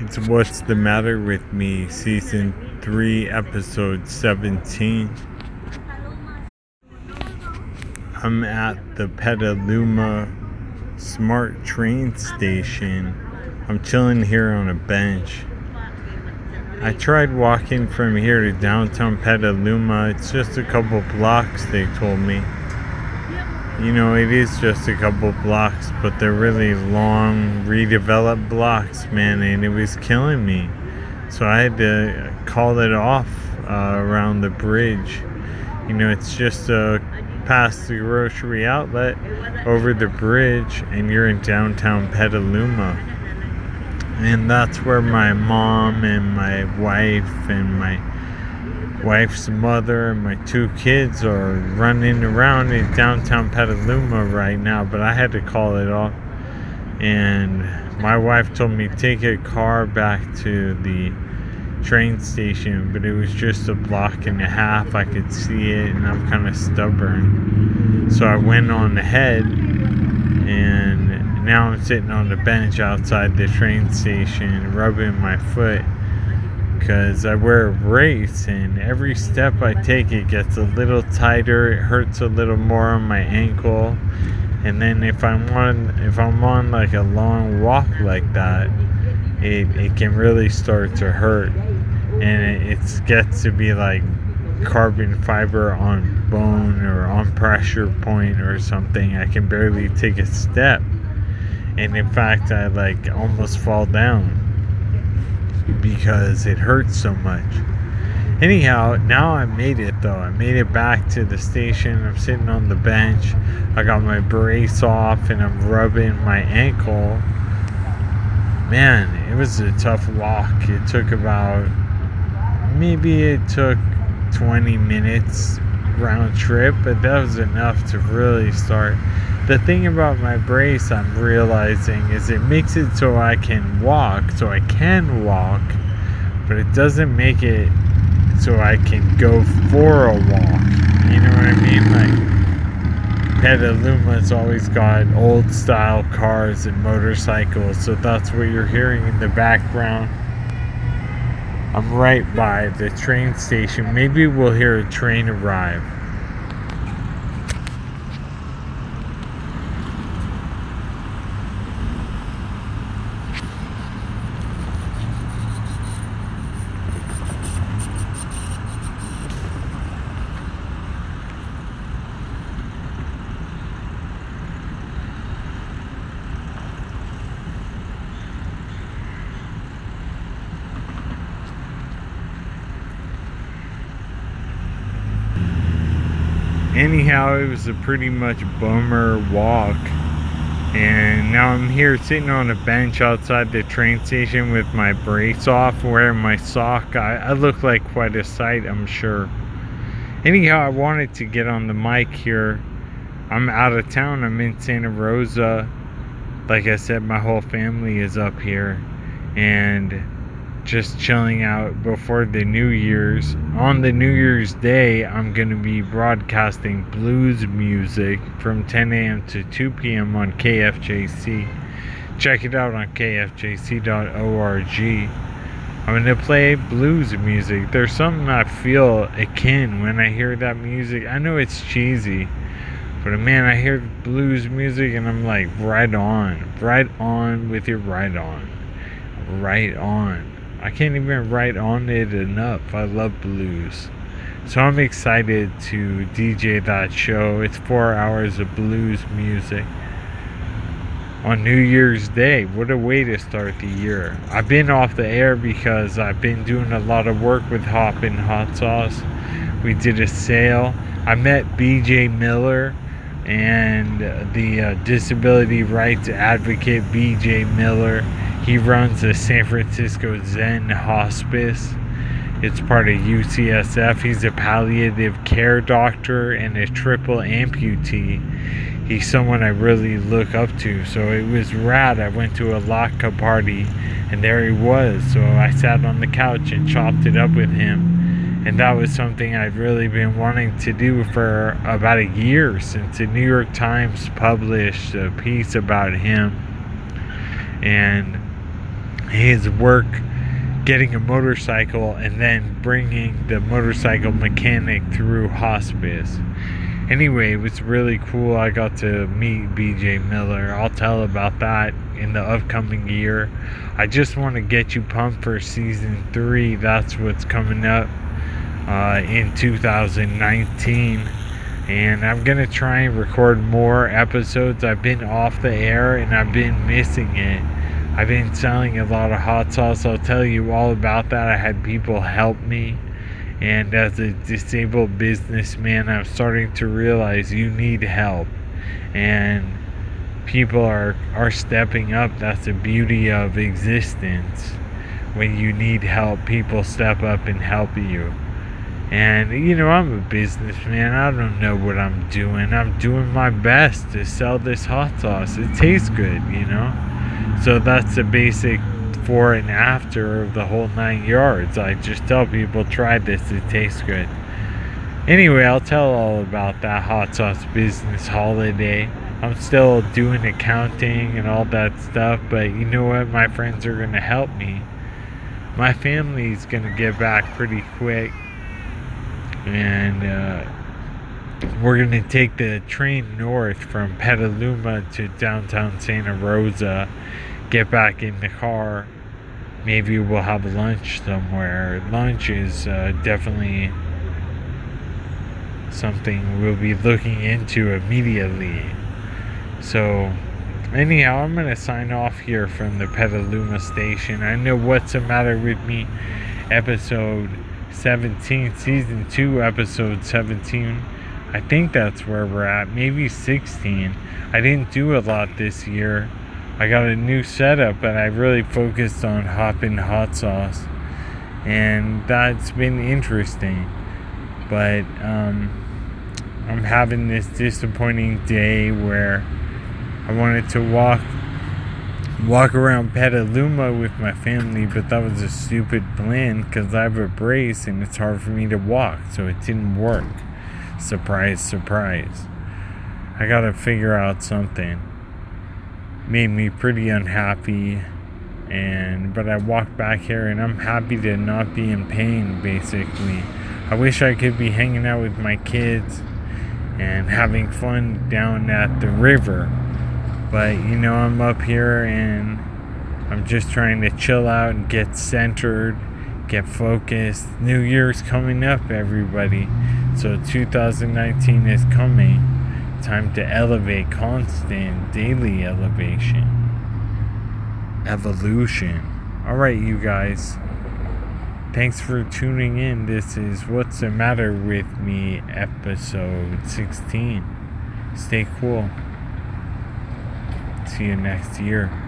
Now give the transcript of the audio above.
It's What's the Matter with Me, Season 3, Episode 17. I'm at the Petaluma Smart Train Station. I'm chilling here on a bench. I tried walking from here to downtown Petaluma. It's just a couple blocks, they told me. You know, it is just a couple blocks, but they're really long, redeveloped blocks, man, and it was killing me. So I had to call it off uh, around the bridge. You know, it's just uh, past the grocery outlet over the bridge, and you're in downtown Petaluma. And that's where my mom and my wife and my wife's mother and my two kids are running around in downtown Petaluma right now, but I had to call it off. And my wife told me take a car back to the train station, but it was just a block and a half. I could see it, and I'm kind of stubborn. So I went on ahead, and now I'm sitting on the bench outside the train station, rubbing my foot because I wear a brace and every step I take it gets a little tighter it hurts a little more on my ankle. And then if I'm on if I'm on like a long walk like that it, it can really start to hurt. And it, it gets to be like carbon fiber on bone or on pressure point or something. I can barely take a step. And in fact I like almost fall down because it hurts so much. Anyhow, now I made it though. I made it back to the station. I'm sitting on the bench. I got my brace off and I'm rubbing my ankle. Man, it was a tough walk. It took about maybe it took 20 minutes round trip, but that was enough to really start. The thing about my brace I'm realizing is it makes it so I can walk, so I can walk, but it doesn't make it so I can go for a walk. You know what I mean? Like Petaluma's always got old style cars and motorcycles, so that's what you're hearing in the background. I'm right by the train station. Maybe we'll hear a train arrive. Anyhow, it was a pretty much bummer walk. And now I'm here sitting on a bench outside the train station with my brace off, wearing my sock. I, I look like quite a sight, I'm sure. Anyhow, I wanted to get on the mic here. I'm out of town, I'm in Santa Rosa. Like I said, my whole family is up here. And just chilling out before the New Year's. On the New Year's Day, I'm going to be broadcasting blues music from 10 a.m. to 2 p.m. on KFJC. Check it out on kfjc.org. I'm going to play blues music. There's something I feel akin when I hear that music. I know it's cheesy, but man, I hear blues music and I'm like, right on, right on with your right on, right on. I can't even write on it enough. I love blues. So I'm excited to DJ that show. It's four hours of blues music on New Year's Day. What a way to start the year. I've been off the air because I've been doing a lot of work with Hoppin' Hot Sauce. We did a sale. I met BJ Miller and the uh, disability rights advocate BJ Miller he runs the San Francisco Zen Hospice. It's part of UCSF. He's a palliative care doctor and a triple amputee. He's someone I really look up to. So it was rad. I went to a Latke party and there he was. So I sat on the couch and chopped it up with him. And that was something I'd really been wanting to do for about a year since the New York Times published a piece about him. And his work getting a motorcycle and then bringing the motorcycle mechanic through hospice. Anyway, it was really cool. I got to meet BJ Miller. I'll tell about that in the upcoming year. I just want to get you pumped for season three. That's what's coming up uh, in 2019. And I'm to try and record more episodes. I've been off the air and I've been missing it. I've been selling a lot of hot sauce. I'll tell you all about that. I had people help me and as a disabled businessman, I'm starting to realize you need help. And people are, are stepping up. That's the beauty of existence. When you need help, people step up and help you. And, you know, I'm a businessman. I don't know what I'm doing. I'm doing my best to sell this hot sauce. It tastes good, you know? So that's the basic before and after of the whole nine yards. I just tell people, try this, it tastes good. Anyway, I'll tell all about that hot sauce business holiday. I'm still doing accounting and all that stuff, but you know what? My friends are going to help me. My family's going to get back pretty quick. And uh, we're going to take the train north from Petaluma to downtown Santa Rosa, get back in the car, maybe we'll have lunch somewhere. Lunch is uh, definitely something we'll be looking into immediately. So, anyhow, I'm going to sign off here from the Petaluma station. I know what's the matter with me, episode 17, season 2, episode 17. I think that's where we're at, maybe 16. I didn't do a lot this year. I got a new setup, but I really focused on hopping hot sauce, and that's been interesting. But um, I'm having this disappointing day where I wanted to walk walk around Petaluma with my family, but that was a stupid plan because I have a brace and it's hard for me to walk, so it didn't work. Surprise, surprise. I gotta figure out something made me pretty unhappy and but I walked back here and I'm happy to not be in pain basically. I wish I could be hanging out with my kids and having fun down at the river. But you know, I'm up here and I'm just trying to chill out and get centered, get focused. New Year's coming up, everybody. So 2019 is coming. Time to elevate constant daily elevation. Evolution. All right you guys. Thanks for tuning in. This is what's the matter with me episode 16 stay cool. See you next year